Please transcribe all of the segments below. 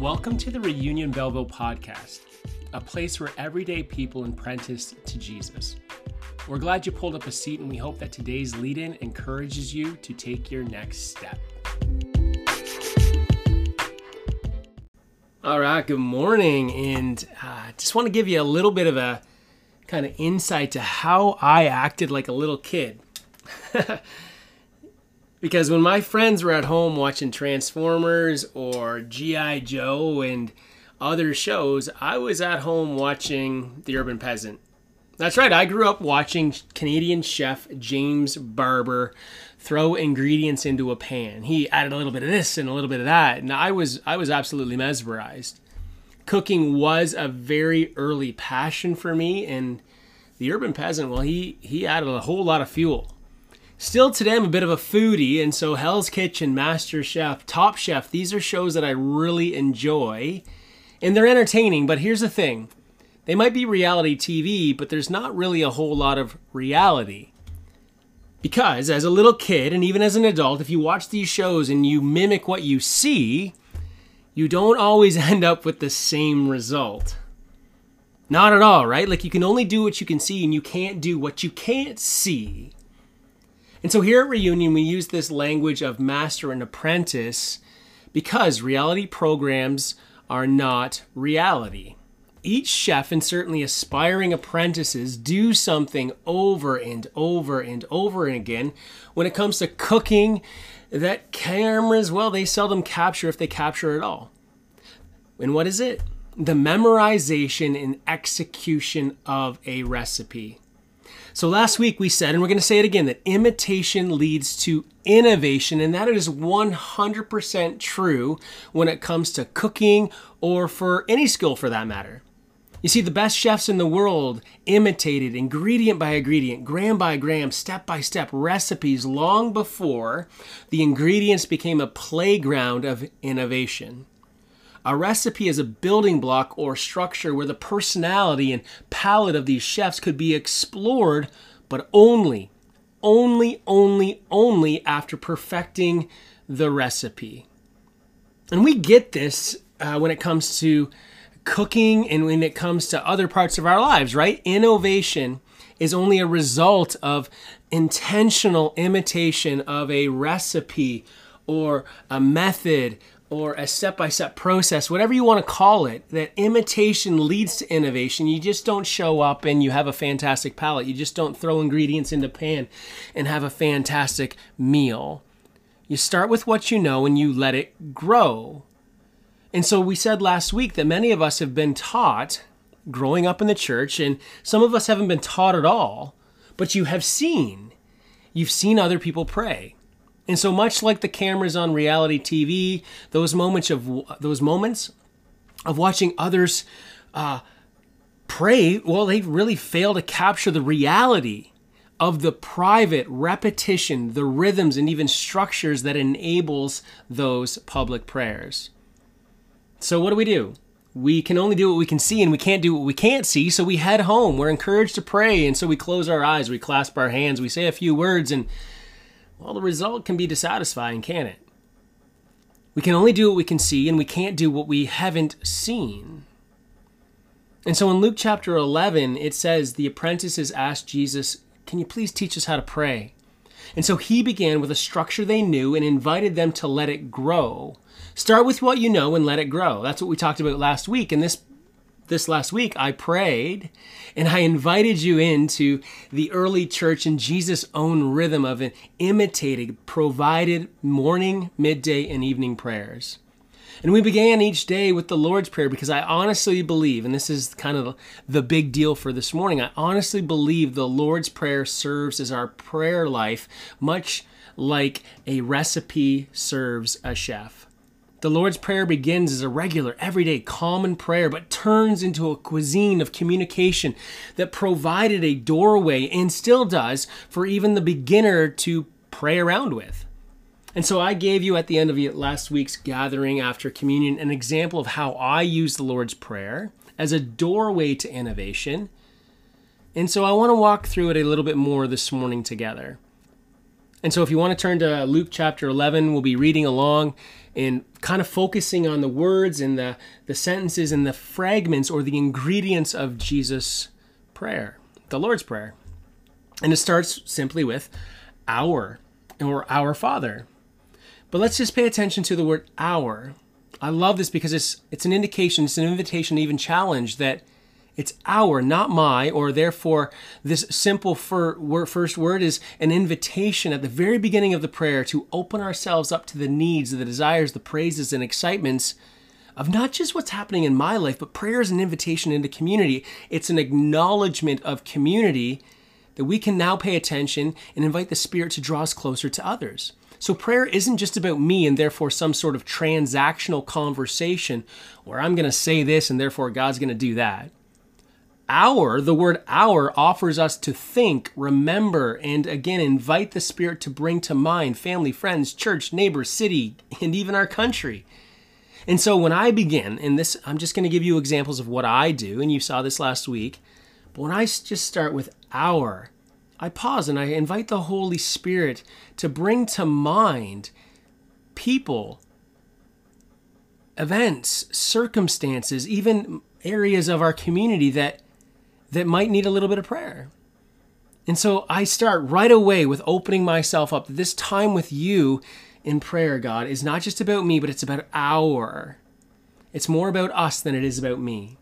Welcome to the Reunion Belleville podcast, a place where everyday people apprentice to Jesus. We're glad you pulled up a seat, and we hope that today's lead in encourages you to take your next step. All right, good morning, and uh, just want to give you a little bit of a kind of insight to how I acted like a little kid. because when my friends were at home watching Transformers or G.I. Joe and other shows, I was at home watching The Urban Peasant. That's right, I grew up watching Canadian chef James Barber throw ingredients into a pan. He added a little bit of this and a little bit of that, and I was I was absolutely mesmerized. Cooking was a very early passion for me and the urban peasant, well he he added a whole lot of fuel. Still today I'm a bit of a foodie and so Hell's Kitchen, Master Chef, Top Chef, these are shows that I really enjoy and they're entertaining, but here's the thing. They might be reality TV, but there's not really a whole lot of reality. Because as a little kid and even as an adult, if you watch these shows and you mimic what you see, you don't always end up with the same result. Not at all, right? Like you can only do what you can see and you can't do what you can't see. And so here at Reunion, we use this language of master and apprentice because reality programs are not reality each chef and certainly aspiring apprentices do something over and over and over again when it comes to cooking that cameras, well, they seldom capture if they capture at all. And what is it? The memorization and execution of a recipe. So last week we said, and we're going to say it again, that imitation leads to innovation, and that is 100% true when it comes to cooking or for any skill for that matter. You see, the best chefs in the world imitated ingredient by ingredient, gram by gram, step by step recipes long before the ingredients became a playground of innovation. A recipe is a building block or structure where the personality and palate of these chefs could be explored, but only, only, only, only after perfecting the recipe. And we get this uh, when it comes to cooking and when it comes to other parts of our lives, right? Innovation is only a result of intentional imitation of a recipe or a method or a step by step process, whatever you want to call it, that imitation leads to innovation. You just don't show up and you have a fantastic palate. You just don't throw ingredients in the pan and have a fantastic meal. You start with what you know and you let it grow. And so we said last week that many of us have been taught growing up in the church, and some of us haven't been taught at all, but you have seen. You've seen other people pray. And so much like the cameras on reality TV, those moments of those moments of watching others uh, pray, well, they really fail to capture the reality of the private repetition, the rhythms, and even structures that enables those public prayers. So what do we do? We can only do what we can see and we can't do what we can't see, so we head home. We're encouraged to pray, and so we close our eyes, we clasp our hands, we say a few words, and well, the result can be dissatisfying, can it? We can only do what we can see, and we can't do what we haven't seen. And so in Luke chapter 11, it says, The apprentices asked Jesus, Can you please teach us how to pray? And so he began with a structure they knew and invited them to let it grow. Start with what you know and let it grow. That's what we talked about last week. And this this last week I prayed and I invited you into the early church in Jesus' own rhythm of an imitated, provided morning, midday, and evening prayers. And we began each day with the Lord's Prayer because I honestly believe, and this is kind of the big deal for this morning, I honestly believe the Lord's Prayer serves as our prayer life, much like a recipe serves a chef. The Lord's Prayer begins as a regular, everyday, common prayer, but turns into a cuisine of communication that provided a doorway and still does for even the beginner to pray around with. And so I gave you at the end of last week's gathering after communion an example of how I use the Lord's Prayer as a doorway to innovation. And so I want to walk through it a little bit more this morning together. And so if you want to turn to Luke chapter 11, we'll be reading along. In kind of focusing on the words and the, the sentences and the fragments or the ingredients of Jesus' prayer, the Lord's Prayer. And it starts simply with our or our Father. But let's just pay attention to the word our. I love this because it's it's an indication, it's an invitation, even challenge that it's our, not my, or therefore this simple first word is an invitation at the very beginning of the prayer to open ourselves up to the needs, the desires, the praises, and excitements of not just what's happening in my life, but prayer is an invitation into community. It's an acknowledgement of community that we can now pay attention and invite the Spirit to draw us closer to others. So prayer isn't just about me and therefore some sort of transactional conversation where I'm going to say this and therefore God's going to do that. Our, the word our offers us to think, remember, and again invite the Spirit to bring to mind family, friends, church, neighbor, city, and even our country. And so when I begin, and this, I'm just going to give you examples of what I do, and you saw this last week, but when I just start with our, I pause and I invite the Holy Spirit to bring to mind people, events, circumstances, even areas of our community that that might need a little bit of prayer. And so I start right away with opening myself up. This time with you in prayer, God, is not just about me, but it's about our. It's more about us than it is about me.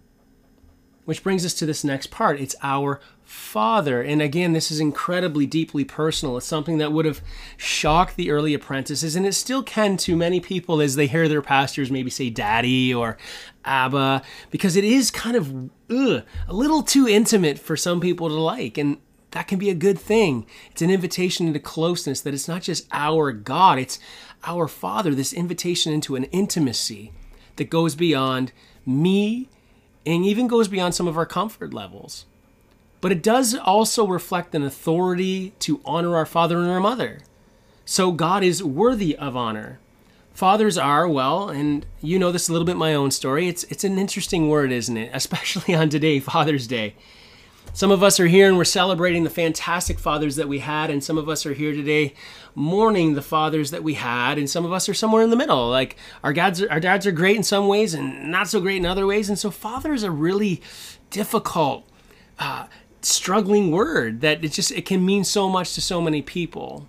Which brings us to this next part. It's our Father. And again, this is incredibly deeply personal. It's something that would have shocked the early apprentices, and it still can to many people as they hear their pastors maybe say daddy or Abba, because it is kind of ugh, a little too intimate for some people to like. And that can be a good thing. It's an invitation into closeness that it's not just our God, it's our Father, this invitation into an intimacy that goes beyond me and even goes beyond some of our comfort levels. But it does also reflect an authority to honor our father and our mother. So God is worthy of honor. Fathers are, well, and you know this a little bit my own story. It's it's an interesting word, isn't it? Especially on today, Father's Day. Some of us are here and we're celebrating the fantastic fathers that we had, and some of us are here today mourning the fathers that we had, and some of us are somewhere in the middle. Like our dads, are, our dads are great in some ways and not so great in other ways, and so fathers are really difficult uh, struggling word that it just it can mean so much to so many people.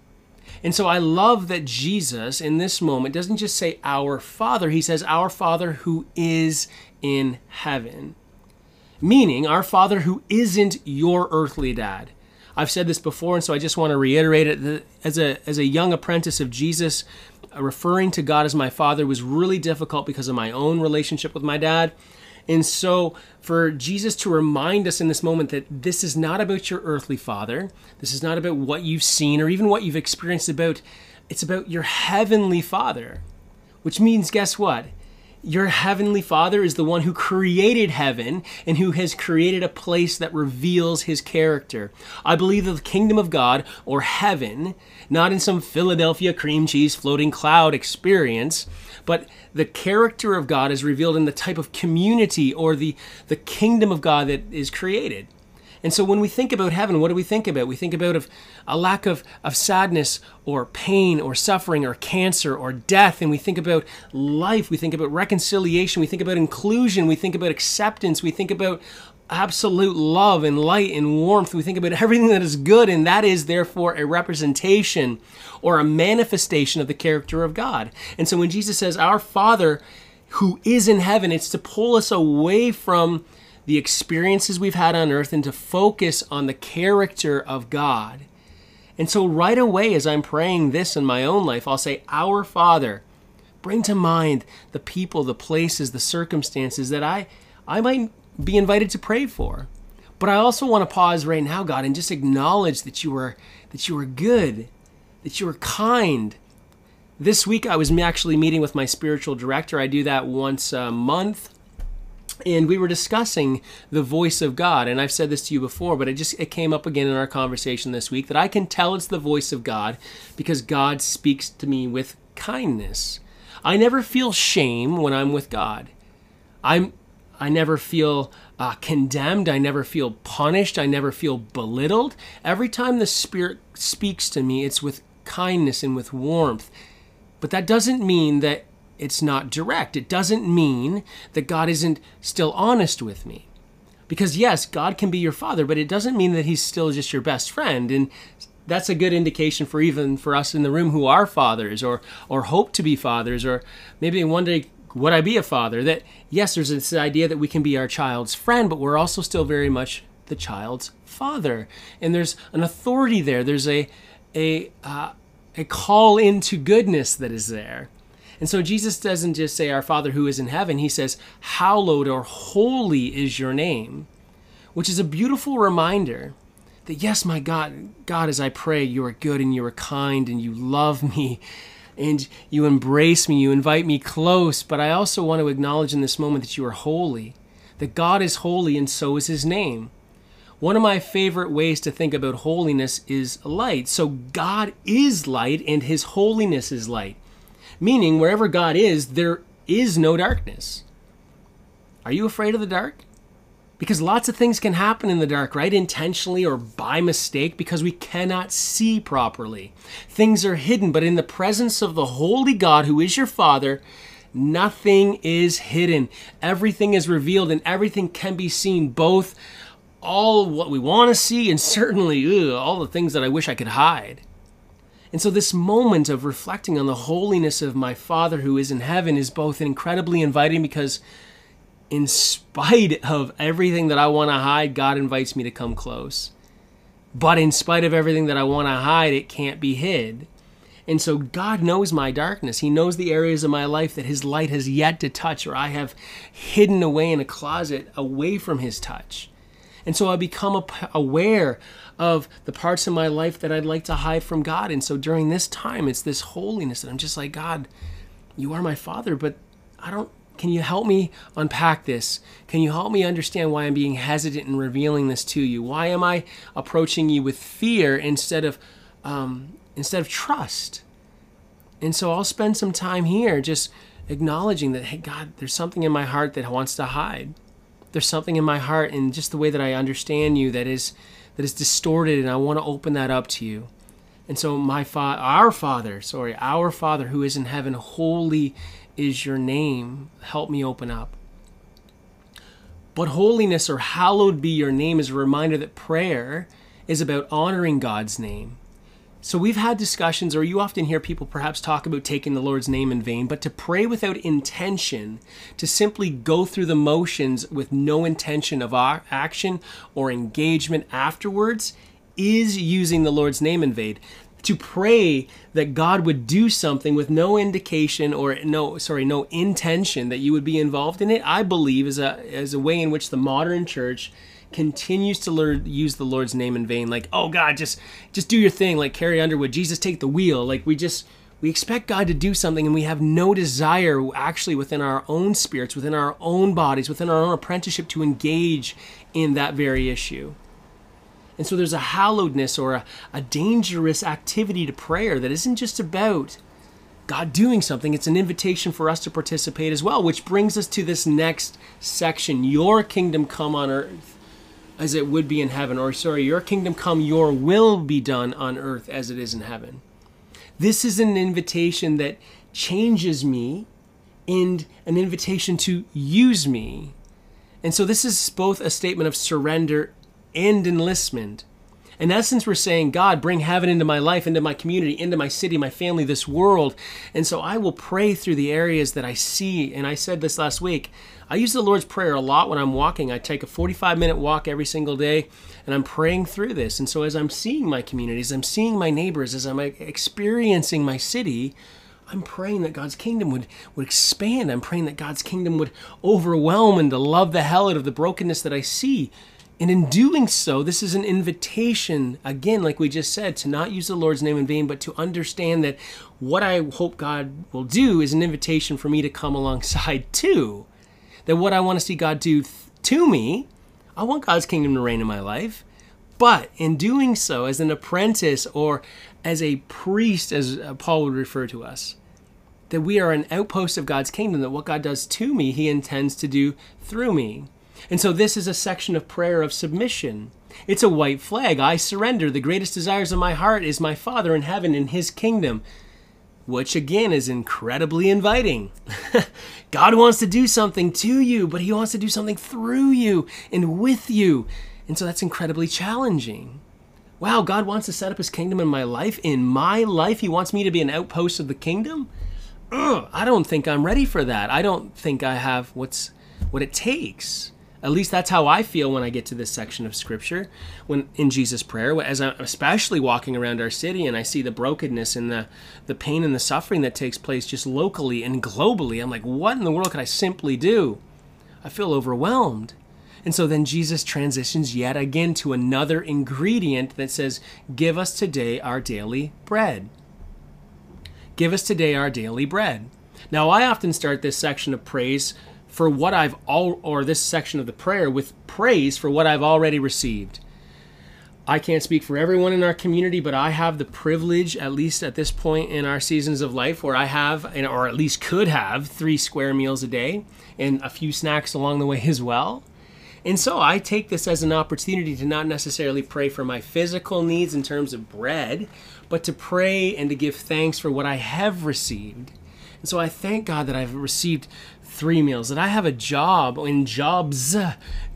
And so I love that Jesus in this moment doesn't just say our Father, he says our Father who is in heaven. Meaning our Father who isn't your earthly dad. I've said this before and so I just want to reiterate it as a as a young apprentice of Jesus uh, referring to God as my father was really difficult because of my own relationship with my dad and so, for Jesus to remind us in this moment that this is not about your earthly father, this is not about what you've seen or even what you've experienced about, it's about your heavenly father. Which means, guess what? Your heavenly Father is the one who created heaven and who has created a place that reveals his character. I believe that the kingdom of God, or heaven, not in some Philadelphia cream cheese floating cloud experience, but the character of God is revealed in the type of community or the, the kingdom of God that is created. And so when we think about heaven, what do we think about? We think about of a lack of, of sadness or pain or suffering or cancer or death. And we think about life. We think about reconciliation. We think about inclusion. We think about acceptance. We think about absolute love and light and warmth. We think about everything that is good, and that is therefore a representation or a manifestation of the character of God. And so when Jesus says, Our Father who is in heaven, it's to pull us away from the experiences we've had on earth and to focus on the character of God. And so, right away, as I'm praying this in my own life, I'll say, Our Father, bring to mind the people, the places, the circumstances that I, I might be invited to pray for. But I also want to pause right now, God, and just acknowledge that you are that you are good, that you are kind. This week I was actually meeting with my spiritual director. I do that once a month and we were discussing the voice of God and I've said this to you before but it just it came up again in our conversation this week that I can tell it's the voice of God because God speaks to me with kindness. I never feel shame when I'm with God. I'm I never feel uh, condemned. I never feel punished. I never feel belittled. Every time the Spirit speaks to me, it's with kindness and with warmth. But that doesn't mean that it's not direct. It doesn't mean that God isn't still honest with me. Because yes, God can be your father, but it doesn't mean that he's still just your best friend. And that's a good indication for even for us in the room who are fathers or or hope to be fathers or maybe one day would I be a father? That yes, there's this idea that we can be our child's friend, but we're also still very much the child's father, and there's an authority there. There's a a uh, a call into goodness that is there. And so Jesus doesn't just say, Our Father who is in heaven, he says, Hallowed or holy is your name, which is a beautiful reminder that, yes, my God, God, as I pray, you are good and you are kind and you love me and you embrace me, you invite me close. But I also want to acknowledge in this moment that you are holy, that God is holy and so is his name. One of my favorite ways to think about holiness is light. So God is light and his holiness is light. Meaning, wherever God is, there is no darkness. Are you afraid of the dark? Because lots of things can happen in the dark, right? Intentionally or by mistake, because we cannot see properly. Things are hidden, but in the presence of the holy God, who is your Father, nothing is hidden. Everything is revealed and everything can be seen, both all what we want to see and certainly all the things that I wish I could hide. And so, this moment of reflecting on the holiness of my Father who is in heaven is both incredibly inviting because, in spite of everything that I want to hide, God invites me to come close. But in spite of everything that I want to hide, it can't be hid. And so, God knows my darkness. He knows the areas of my life that His light has yet to touch, or I have hidden away in a closet away from His touch. And so I become aware of the parts of my life that I'd like to hide from God. And so during this time, it's this holiness that I'm just like, God, you are my Father, but I don't. Can you help me unpack this? Can you help me understand why I'm being hesitant in revealing this to you? Why am I approaching you with fear instead of um, instead of trust? And so I'll spend some time here just acknowledging that, hey, God, there's something in my heart that wants to hide there's something in my heart and just the way that I understand you that is that is distorted and I want to open that up to you. And so my father our father, sorry, our father who is in heaven, holy is your name. Help me open up. But holiness or hallowed be your name is a reminder that prayer is about honoring God's name. So we've had discussions, or you often hear people perhaps talk about taking the Lord's name in vain, but to pray without intention, to simply go through the motions with no intention of action or engagement afterwards, is using the Lord's name in vain. To pray that God would do something with no indication or no, sorry, no intention that you would be involved in it, I believe is a, is a way in which the modern church continues to learn, use the Lord's name in vain. Like, oh God, just just do your thing. Like Carrie Underwood, Jesus, take the wheel. Like we just we expect God to do something, and we have no desire actually within our own spirits, within our own bodies, within our own apprenticeship to engage in that very issue. And so there's a hallowedness or a, a dangerous activity to prayer that isn't just about God doing something, it's an invitation for us to participate as well, which brings us to this next section Your kingdom come on earth as it would be in heaven, or sorry, your kingdom come, your will be done on earth as it is in heaven. This is an invitation that changes me and an invitation to use me. And so this is both a statement of surrender and enlistment. In essence, we're saying, God, bring heaven into my life, into my community, into my city, my family, this world. And so I will pray through the areas that I see. And I said this last week I use the Lord's Prayer a lot when I'm walking. I take a 45 minute walk every single day and I'm praying through this. And so as I'm seeing my communities, I'm seeing my neighbors, as I'm experiencing my city, I'm praying that God's kingdom would, would expand. I'm praying that God's kingdom would overwhelm and to love the hell out of the brokenness that I see. And in doing so, this is an invitation, again, like we just said, to not use the Lord's name in vain, but to understand that what I hope God will do is an invitation for me to come alongside too that what I want to see God do th- to me, I want God's kingdom to reign in my life. But in doing so, as an apprentice or as a priest, as uh, Paul would refer to us, that we are an outpost of God's kingdom, that what God does to me, he intends to do through me. And so this is a section of prayer of submission. It's a white flag. I surrender. The greatest desires of my heart is my Father in heaven and his kingdom. which again is incredibly inviting. God wants to do something to you, but He wants to do something through you and with you. And so that's incredibly challenging. Wow, God wants to set up His kingdom in my life. In my life, He wants me to be an outpost of the kingdom. Ugh, I don't think I'm ready for that. I don't think I have what's what it takes. At least that's how I feel when I get to this section of scripture, when in Jesus' prayer, as I'm especially walking around our city and I see the brokenness and the, the pain and the suffering that takes place just locally and globally. I'm like, what in the world could I simply do? I feel overwhelmed. And so then Jesus transitions yet again to another ingredient that says, Give us today our daily bread. Give us today our daily bread. Now, I often start this section of praise for what I've all or this section of the prayer with praise for what I've already received. I can't speak for everyone in our community, but I have the privilege, at least at this point in our seasons of life, where I have, or at least could have, three square meals a day and a few snacks along the way as well. And so I take this as an opportunity to not necessarily pray for my physical needs in terms of bread, but to pray and to give thanks for what I have received. And so I thank God that I've received three meals, that I have a job and jobs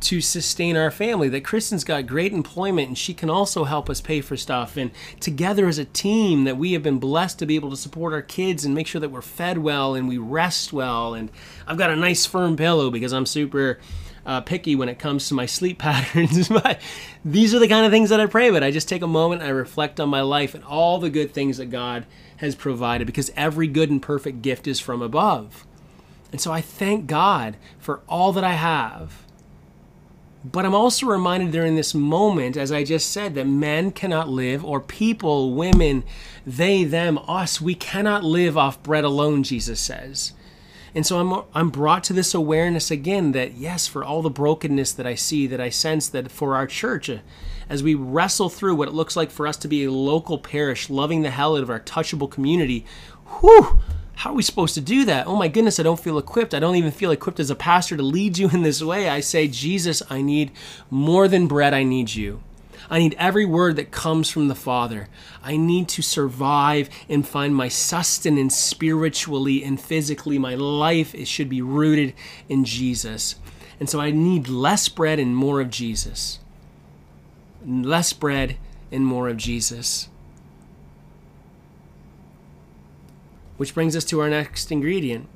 to sustain our family, that Kristen's got great employment and she can also help us pay for stuff. And together as a team, that we have been blessed to be able to support our kids and make sure that we're fed well and we rest well. And I've got a nice firm pillow because I'm super. Uh, picky when it comes to my sleep patterns. but these are the kind of things that I pray about. I just take a moment, I reflect on my life and all the good things that God has provided because every good and perfect gift is from above. And so I thank God for all that I have. But I'm also reminded during this moment, as I just said, that men cannot live, or people, women, they, them, us, we cannot live off bread alone, Jesus says. And so I'm, I'm brought to this awareness again that, yes, for all the brokenness that I see, that I sense that for our church, as we wrestle through what it looks like for us to be a local parish, loving the hell out of our touchable community, whew, how are we supposed to do that? Oh my goodness, I don't feel equipped. I don't even feel equipped as a pastor to lead you in this way. I say, Jesus, I need more than bread, I need you. I need every word that comes from the Father. I need to survive and find my sustenance spiritually and physically. My life it should be rooted in Jesus. And so I need less bread and more of Jesus. Less bread and more of Jesus. Which brings us to our next ingredient.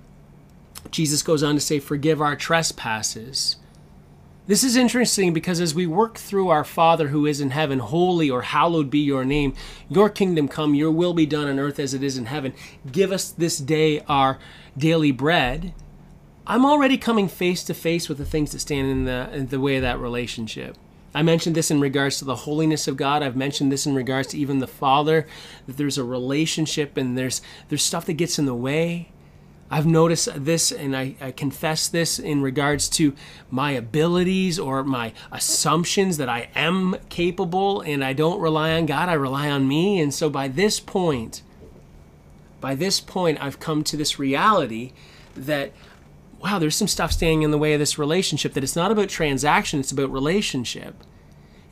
Jesus goes on to say, Forgive our trespasses. This is interesting because as we work through our Father who is in heaven, holy or hallowed be your name, your kingdom come, your will be done on earth as it is in heaven. Give us this day our daily bread. I'm already coming face to face with the things that stand in the, in the way of that relationship. I mentioned this in regards to the holiness of God. I've mentioned this in regards to even the Father, that there's a relationship and there's there's stuff that gets in the way. I've noticed this and I, I, confess this in regards to my abilities or my assumptions that I am capable and I don't rely on God, I rely on me. And so by this point, by this point, I've come to this reality that wow, there's some stuff standing in the way of this relationship, that it's not about transaction, it's about relationship.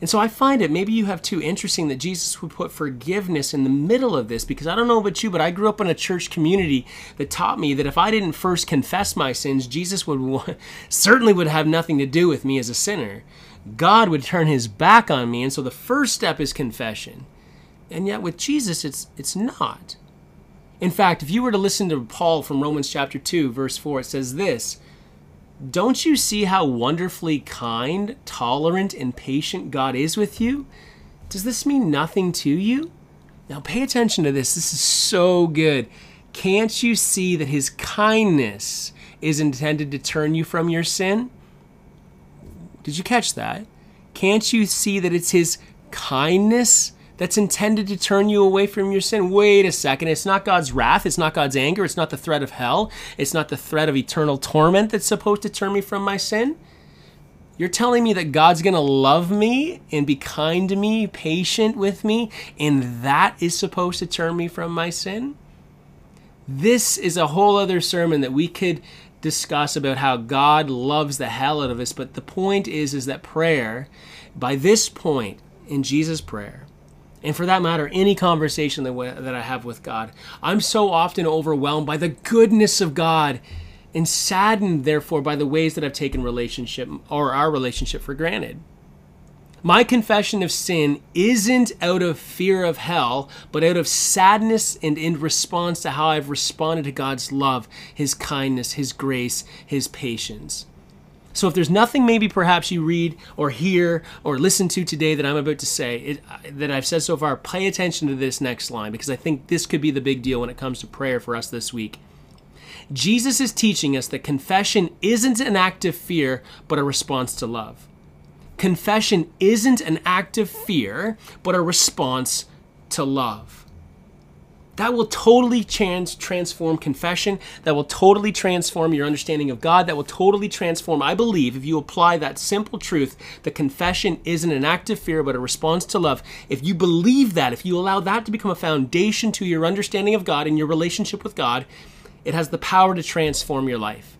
And so I find it, maybe you have too interesting that Jesus would put forgiveness in the middle of this because I don't know about you, but I grew up in a church community that taught me that if I didn't first confess my sins, Jesus would certainly would have nothing to do with me as a sinner. God would turn his back on me, and so the first step is confession. And yet with Jesus it's it's not. In fact, if you were to listen to Paul from Romans chapter 2, verse 4, it says this Don't you see how wonderfully kind, tolerant, and patient God is with you? Does this mean nothing to you? Now pay attention to this. This is so good. Can't you see that his kindness is intended to turn you from your sin? Did you catch that? Can't you see that it's his kindness that's intended to turn you away from your sin. Wait a second. It's not God's wrath. It's not God's anger. It's not the threat of hell. It's not the threat of eternal torment that's supposed to turn me from my sin. You're telling me that God's going to love me and be kind to me, patient with me, and that is supposed to turn me from my sin? This is a whole other sermon that we could discuss about how God loves the hell out of us, but the point is is that prayer by this point in Jesus' prayer and for that matter, any conversation that, that I have with God. I'm so often overwhelmed by the goodness of God and saddened, therefore, by the ways that I've taken relationship or our relationship for granted. My confession of sin isn't out of fear of hell, but out of sadness and in response to how I've responded to God's love, His kindness, His grace, His patience. So if there's nothing maybe perhaps you read or hear or listen to today that I'm about to say, it, that I've said so far, pay attention to this next line because I think this could be the big deal when it comes to prayer for us this week. Jesus is teaching us that confession isn't an act of fear, but a response to love. Confession isn't an act of fear, but a response to love. That will totally trans- transform confession. That will totally transform your understanding of God. That will totally transform, I believe, if you apply that simple truth that confession isn't an act of fear but a response to love. If you believe that, if you allow that to become a foundation to your understanding of God and your relationship with God, it has the power to transform your life.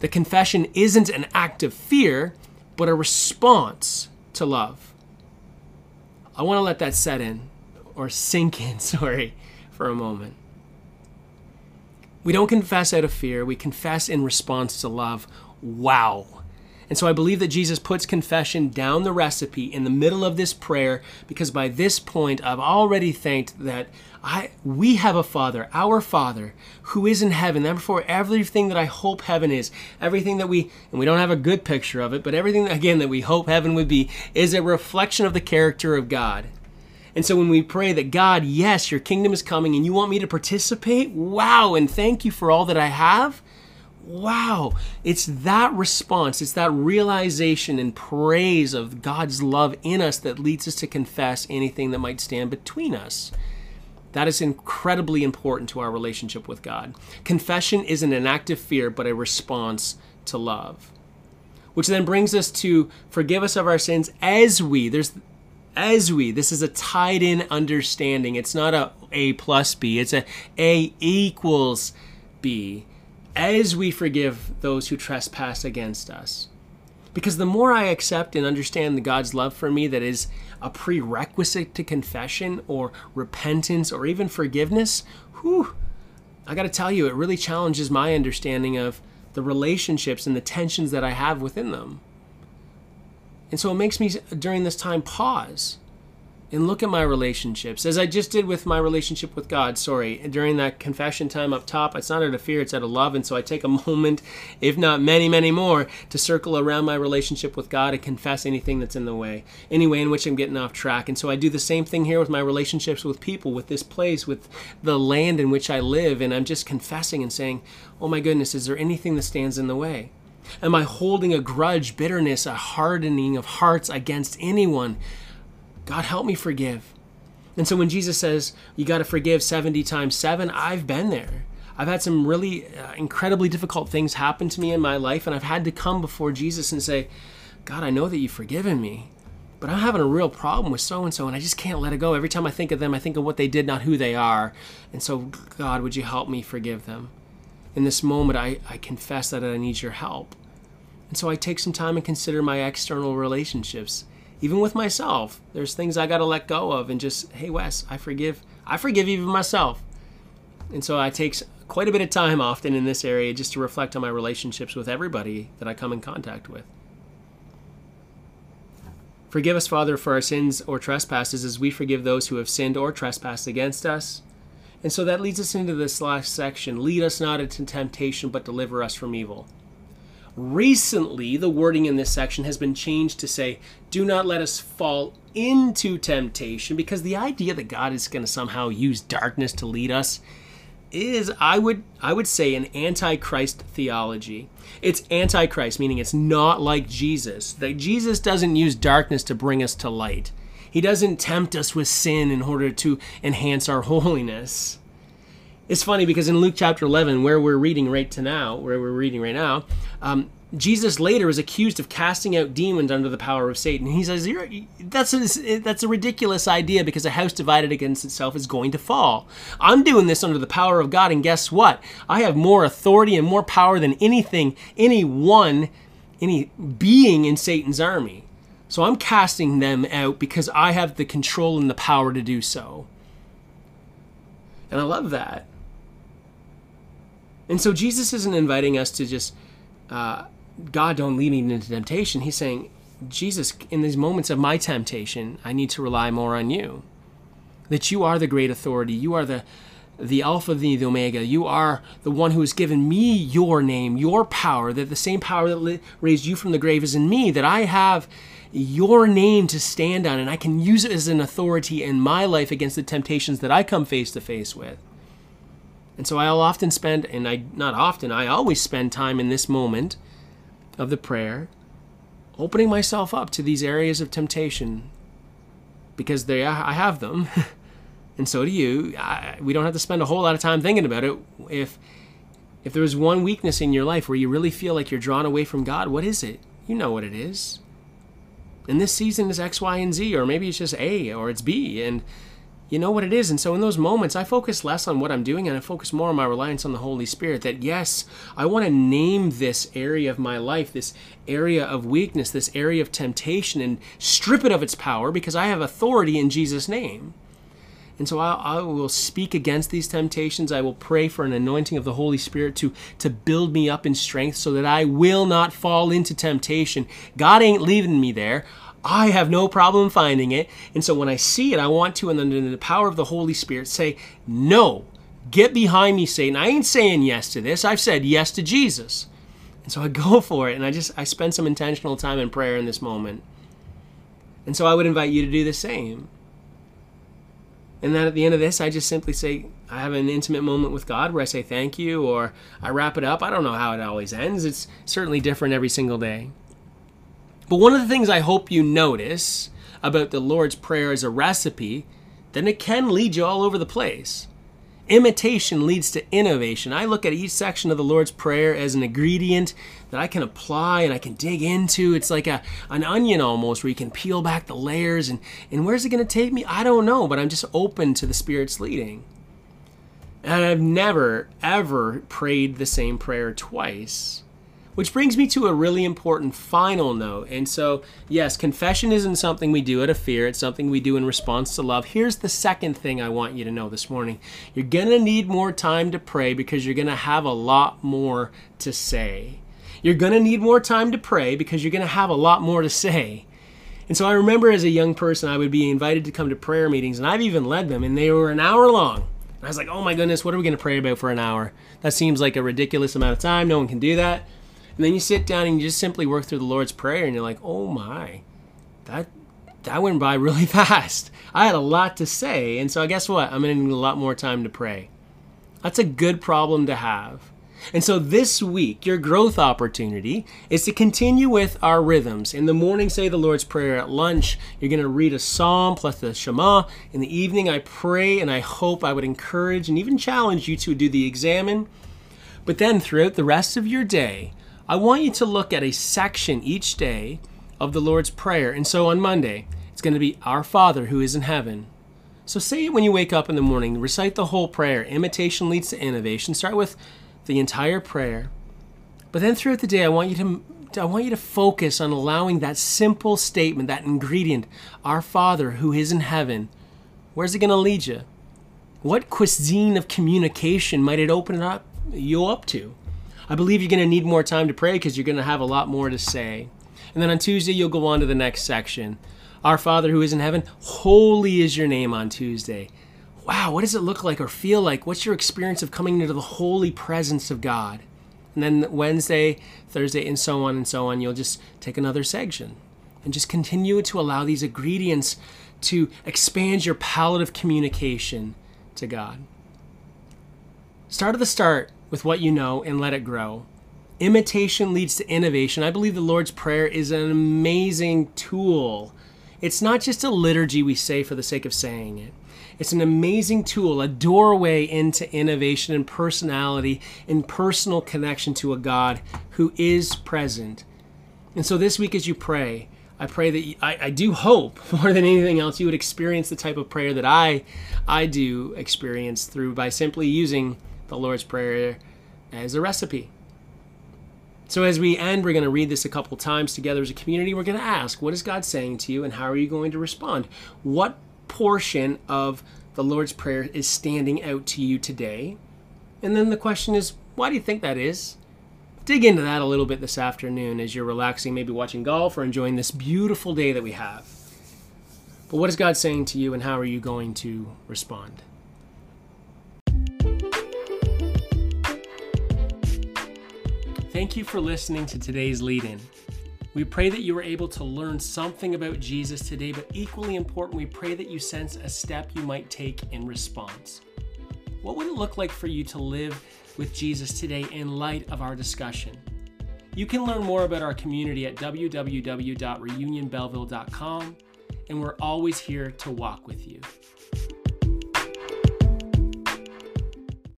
The confession isn't an act of fear, but a response to love. I want to let that set in or sink in, sorry for a moment. We don't confess out of fear, we confess in response to love. Wow. And so I believe that Jesus puts confession down the recipe in the middle of this prayer because by this point I've already thanked that I we have a Father, our Father, who is in heaven. Therefore, everything that I hope heaven is, everything that we and we don't have a good picture of it, but everything again that we hope heaven would be is a reflection of the character of God. And so when we pray that God, yes, your kingdom is coming and you want me to participate, wow, and thank you for all that I have. Wow, it's that response, it's that realization and praise of God's love in us that leads us to confess anything that might stand between us. That is incredibly important to our relationship with God. Confession isn't an act of fear, but a response to love. Which then brings us to forgive us of our sins as we, there's as we this is a tied in understanding. It's not a a plus b it's a a equals b. As we forgive those who trespass against us. Because the more i accept and understand god's love for me that is a prerequisite to confession or repentance or even forgiveness whew i got to tell you it really challenges my understanding of the relationships and the tensions that i have within them and so it makes me, during this time, pause and look at my relationships, as I just did with my relationship with God. Sorry, during that confession time up top, it's not out of fear, it's out of love. And so I take a moment, if not many, many more, to circle around my relationship with God and confess anything that's in the way, any way in which I'm getting off track. And so I do the same thing here with my relationships with people, with this place, with the land in which I live. And I'm just confessing and saying, Oh my goodness, is there anything that stands in the way? Am I holding a grudge, bitterness, a hardening of hearts against anyone? God, help me forgive. And so when Jesus says, you got to forgive 70 times 7, I've been there. I've had some really uh, incredibly difficult things happen to me in my life, and I've had to come before Jesus and say, God, I know that you've forgiven me, but I'm having a real problem with so and so, and I just can't let it go. Every time I think of them, I think of what they did, not who they are. And so, God, would you help me forgive them? In this moment, I, I confess that I need your help. And so I take some time and consider my external relationships. Even with myself, there's things I got to let go of and just, hey, Wes, I forgive. I forgive even myself. And so I take quite a bit of time often in this area just to reflect on my relationships with everybody that I come in contact with. Forgive us, Father, for our sins or trespasses as we forgive those who have sinned or trespassed against us. And so that leads us into this last section lead us not into temptation, but deliver us from evil. Recently, the wording in this section has been changed to say, do not let us fall into temptation, because the idea that God is going to somehow use darkness to lead us is I would I would say an antichrist theology. It's antichrist meaning it's not like Jesus. That Jesus doesn't use darkness to bring us to light. He doesn't tempt us with sin in order to enhance our holiness. It's funny because in Luke chapter 11, where we're reading right to now, where we're reading right now, um, Jesus later is accused of casting out demons under the power of Satan. He says, that's a, that's a ridiculous idea because a house divided against itself is going to fall. I'm doing this under the power of God, and guess what? I have more authority and more power than anything, any one, any being in Satan's army. So I'm casting them out because I have the control and the power to do so. And I love that. And so Jesus isn't inviting us to just, uh, God, don't lead me into temptation. He's saying, Jesus, in these moments of my temptation, I need to rely more on you. That you are the great authority. You are the the Alpha, the, the Omega. You are the one who has given me your name, your power, that the same power that raised you from the grave is in me, that I have your name to stand on, and I can use it as an authority in my life against the temptations that I come face to face with. And so I'll often spend, and I not often, I always spend time in this moment of the prayer, opening myself up to these areas of temptation because they I have them, and so do you. I, we don't have to spend a whole lot of time thinking about it. If if there is one weakness in your life where you really feel like you're drawn away from God, what is it? You know what it is. And this season is X, Y, and Z, or maybe it's just A or it's B, and you know what it is. And so in those moments, I focus less on what I'm doing and I focus more on my reliance on the Holy Spirit. That yes, I want to name this area of my life, this area of weakness, this area of temptation, and strip it of its power because I have authority in Jesus' name. And so I, I, will speak against these temptations. I will pray for an anointing of the Holy Spirit to, to build me up in strength so that I will not fall into temptation. God ain't leaving me there. I have no problem finding it. And so when I see it, I want to, and in the power of the Holy Spirit, say, No, get behind me, Satan. I ain't saying yes to this. I've said yes to Jesus. And so I go for it, and I just I spend some intentional time in prayer in this moment. And so I would invite you to do the same. And then at the end of this, I just simply say, I have an intimate moment with God where I say thank you, or I wrap it up. I don't know how it always ends. It's certainly different every single day. But one of the things I hope you notice about the Lord's Prayer as a recipe, then it can lead you all over the place. Imitation leads to innovation. I look at each section of the Lord's Prayer as an ingredient that I can apply and I can dig into. It's like a, an onion almost, where you can peel back the layers. And, and where's it going to take me? I don't know, but I'm just open to the Spirit's leading. And I've never, ever prayed the same prayer twice. Which brings me to a really important final note. And so, yes, confession isn't something we do out of fear, it's something we do in response to love. Here's the second thing I want you to know this morning you're going to need more time to pray because you're going to have a lot more to say. You're going to need more time to pray because you're going to have a lot more to say. And so I remember as a young person, I would be invited to come to prayer meetings, and I've even led them, and they were an hour long. And I was like, oh my goodness, what are we going to pray about for an hour? That seems like a ridiculous amount of time. No one can do that. And then you sit down and you just simply work through the Lord's Prayer and you're like, oh my, that that went by really fast. I had a lot to say. And so I guess what? I'm going to need a lot more time to pray. That's a good problem to have. And so this week, your growth opportunity is to continue with our rhythms. In the morning, say the Lord's Prayer. At lunch, you're going to read a psalm plus the Shema. In the evening, I pray and I hope I would encourage and even challenge you to do the examen. But then throughout the rest of your day, I want you to look at a section each day of the Lord's Prayer. And so on Monday, it's going to be Our Father who is in heaven. So say it when you wake up in the morning, recite the whole prayer. Imitation leads to innovation. Start with the entire prayer. But then throughout the day, I want you to I want you to focus on allowing that simple statement, that ingredient, Our Father who is in heaven. Where's it going to lead you? What cuisine of communication might it open up you up to? I believe you're going to need more time to pray because you're going to have a lot more to say. And then on Tuesday, you'll go on to the next section. Our Father who is in heaven, holy is your name on Tuesday. Wow, what does it look like or feel like? What's your experience of coming into the holy presence of God? And then Wednesday, Thursday, and so on and so on, you'll just take another section and just continue to allow these ingredients to expand your palette of communication to God. Start at the start with what you know and let it grow. Imitation leads to innovation. I believe the Lord's Prayer is an amazing tool. It's not just a liturgy we say for the sake of saying it. It's an amazing tool, a doorway into innovation and personality and personal connection to a God who is present. And so this week, as you pray, I pray that you, I, I do hope more than anything else you would experience the type of prayer that I I do experience through by simply using the Lord's Prayer as a recipe. So, as we end, we're going to read this a couple times together as a community. We're going to ask, What is God saying to you, and how are you going to respond? What portion of the Lord's Prayer is standing out to you today? And then the question is, Why do you think that is? Dig into that a little bit this afternoon as you're relaxing, maybe watching golf or enjoying this beautiful day that we have. But what is God saying to you, and how are you going to respond? Thank you for listening to today's lead in. We pray that you were able to learn something about Jesus today, but equally important, we pray that you sense a step you might take in response. What would it look like for you to live with Jesus today in light of our discussion? You can learn more about our community at www.reunionbelleville.com, and we're always here to walk with you.